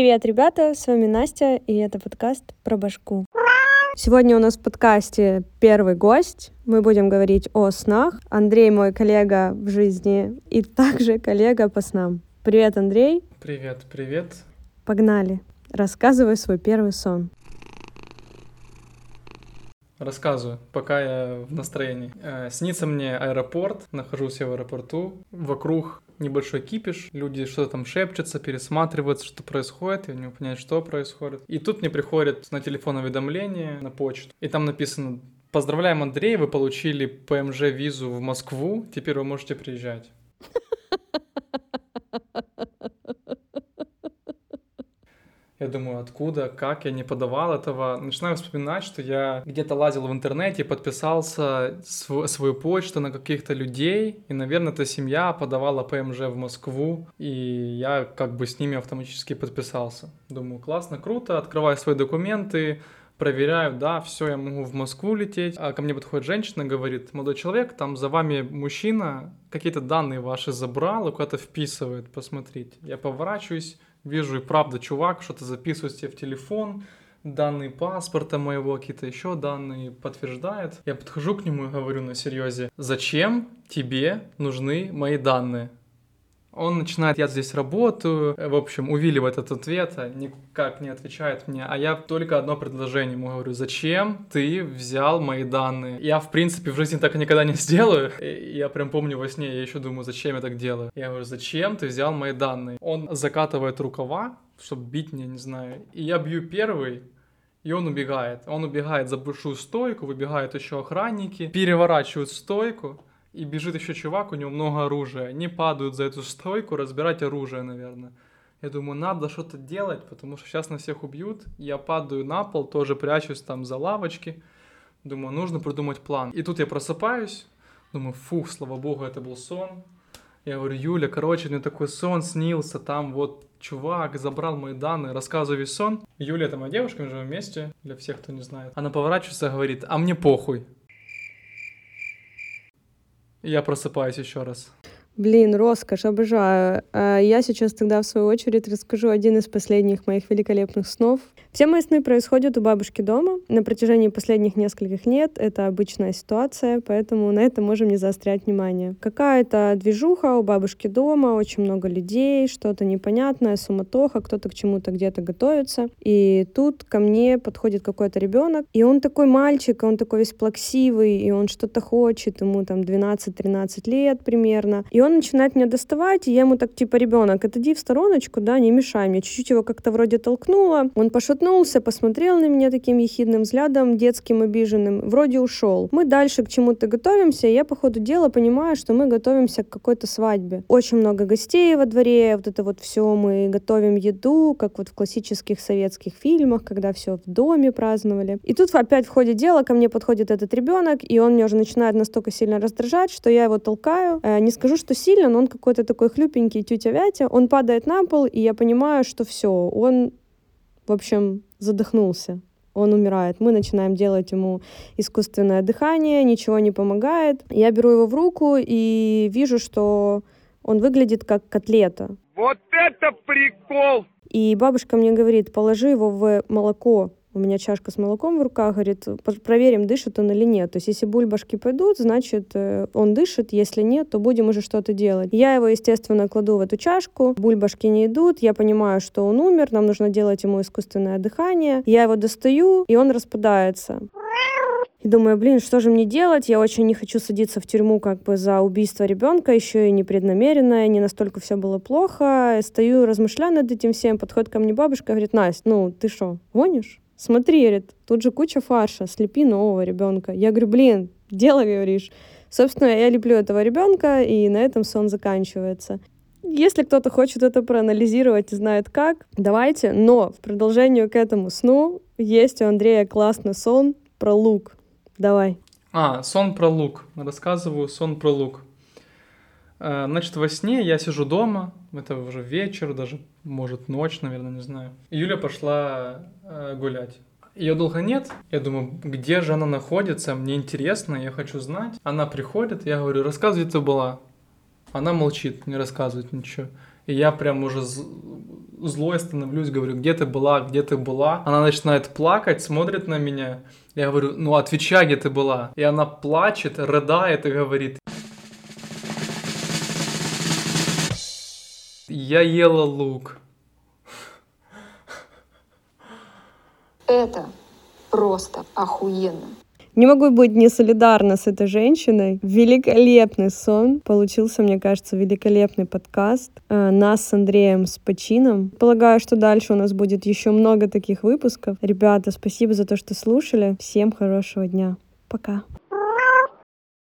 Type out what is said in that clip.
Привет, ребята, с вами Настя, и это подкаст про башку. Сегодня у нас в подкасте первый гость. Мы будем говорить о снах. Андрей мой коллега в жизни и также коллега по снам. Привет, Андрей. Привет, привет. Погнали. Рассказывай свой первый сон. Рассказываю, пока я в настроении. Э, снится мне аэропорт, нахожусь я в аэропорту, вокруг небольшой кипиш, люди что-то там шепчутся, пересматривают, что происходит, я не могу что происходит. И тут мне приходит на телефон уведомление на почту, и там написано Поздравляем, Андрей, вы получили ПМЖ-визу в Москву, теперь вы можете приезжать. Я думаю, откуда, как, я не подавал этого. Начинаю вспоминать, что я где-то лазил в интернете, подписался св- свою почту на каких-то людей, и, наверное, эта семья подавала ПМЖ в Москву, и я как бы с ними автоматически подписался. Думаю, классно, круто, открываю свои документы, проверяю, да, все, я могу в Москву лететь. А ко мне подходит женщина, говорит, молодой человек, там за вами мужчина какие-то данные ваши забрал и куда-то вписывает, посмотрите. Я поворачиваюсь, вижу и правда чувак что-то записывает себе в телефон, данные паспорта моего, какие-то еще данные подтверждает. Я подхожу к нему и говорю на серьезе, зачем тебе нужны мои данные? Он начинает, я здесь работаю, в общем, увиливает от ответа, никак не отвечает мне, а я только одно предложение ему говорю, зачем ты взял мои данные? Я, в принципе, в жизни так никогда не сделаю. И я прям помню во сне, я еще думаю, зачем я так делаю? Я говорю, зачем ты взял мои данные? Он закатывает рукава, чтобы бить меня, не знаю, и я бью первый, и он убегает. Он убегает за большую стойку, выбегают еще охранники, переворачивают стойку, и бежит еще чувак, у него много оружия. Они падают за эту стойку, разбирать оружие, наверное. Я думаю, надо что-то делать, потому что сейчас нас всех убьют. Я падаю на пол, тоже прячусь там за лавочки. Думаю, нужно придумать план. И тут я просыпаюсь. Думаю, фух, слава богу, это был сон. Я говорю, Юля, короче, мне такой сон снился, там вот чувак забрал мои данные, рассказываю весь сон. Юля, это моя девушка, мы живем вместе, для всех, кто не знает. Она поворачивается и говорит, а мне похуй. Я просыпаюсь еще раз. Блин, роскошь, обожаю. А я сейчас тогда, в свою очередь, расскажу один из последних моих великолепных снов. Все мои сны происходят у бабушки дома. На протяжении последних нескольких лет это обычная ситуация, поэтому на это можем не заострять внимание. Какая-то движуха у бабушки дома, очень много людей, что-то непонятное, суматоха, кто-то к чему-то где-то готовится. И тут ко мне подходит какой-то ребенок, и он такой мальчик, он такой весь плаксивый, и он что-то хочет, ему там 12-13 лет примерно. И он начинает меня доставать, и я ему так типа, ребенок, отойди в стороночку, да, не мешай мне. Чуть-чуть его как-то вроде толкнула, он пошатнулся, посмотрел на меня таким ехидным взглядом, детским, обиженным, вроде ушел. Мы дальше к чему-то готовимся, и я по ходу дела понимаю, что мы готовимся к какой-то свадьбе. Очень много гостей во дворе, вот это вот все, мы готовим еду, как вот в классических советских фильмах, когда все в доме праздновали. И тут опять в ходе дела ко мне подходит этот ребенок, и он меня уже начинает настолько сильно раздражать, что я его толкаю. Э, не скажу, что сильно, но он какой-то такой хлюпенький тетя Вятя. Он падает на пол, и я понимаю, что все, он, в общем, задохнулся он умирает. Мы начинаем делать ему искусственное дыхание, ничего не помогает. Я беру его в руку и вижу, что он выглядит как котлета. Вот это прикол! И бабушка мне говорит, положи его в молоко у меня чашка с молоком в руках, говорит, проверим, дышит он или нет. То есть, если бульбашки пойдут, значит, э, он дышит, если нет, то будем уже что-то делать. Я его, естественно, кладу в эту чашку, бульбашки не идут, я понимаю, что он умер, нам нужно делать ему искусственное дыхание. Я его достаю, и он распадается. И думаю, блин, что же мне делать? Я очень не хочу садиться в тюрьму как бы за убийство ребенка, еще и непреднамеренное, не настолько все было плохо. Стою, размышляю над этим всем, подходит ко мне бабушка, говорит, Настя, ну ты что, гонишь? Смотри, говорит, тут же куча фарша, слепи нового ребенка. Я говорю, блин, дело говоришь. Собственно, я люблю этого ребенка, и на этом сон заканчивается. Если кто-то хочет это проанализировать и знает как, давайте. Но в продолжение к этому сну есть у Андрея классный сон про лук. Давай. А, сон про лук. Рассказываю сон про лук. Э, значит, во сне я сижу дома, это уже вечер, даже, может, ночь, наверное, не знаю. Юля пошла э, гулять. Ее долго нет. Я думаю, где же она находится? Мне интересно, я хочу знать. Она приходит, я говорю, рассказывай, ты была. Она молчит, не рассказывает ничего. И я прям уже злой становлюсь, говорю, где ты была, где ты была. Она начинает плакать, смотрит на меня. Я говорю, ну отвечай, где ты была. И она плачет, рыдает и говорит, я ела лук. Это просто охуенно. Не могу быть не солидарна с этой женщиной. Великолепный сон. Получился, мне кажется, великолепный подкаст. Э, нас с Андреем с почином. Полагаю, что дальше у нас будет еще много таких выпусков. Ребята, спасибо за то, что слушали. Всем хорошего дня. Пока.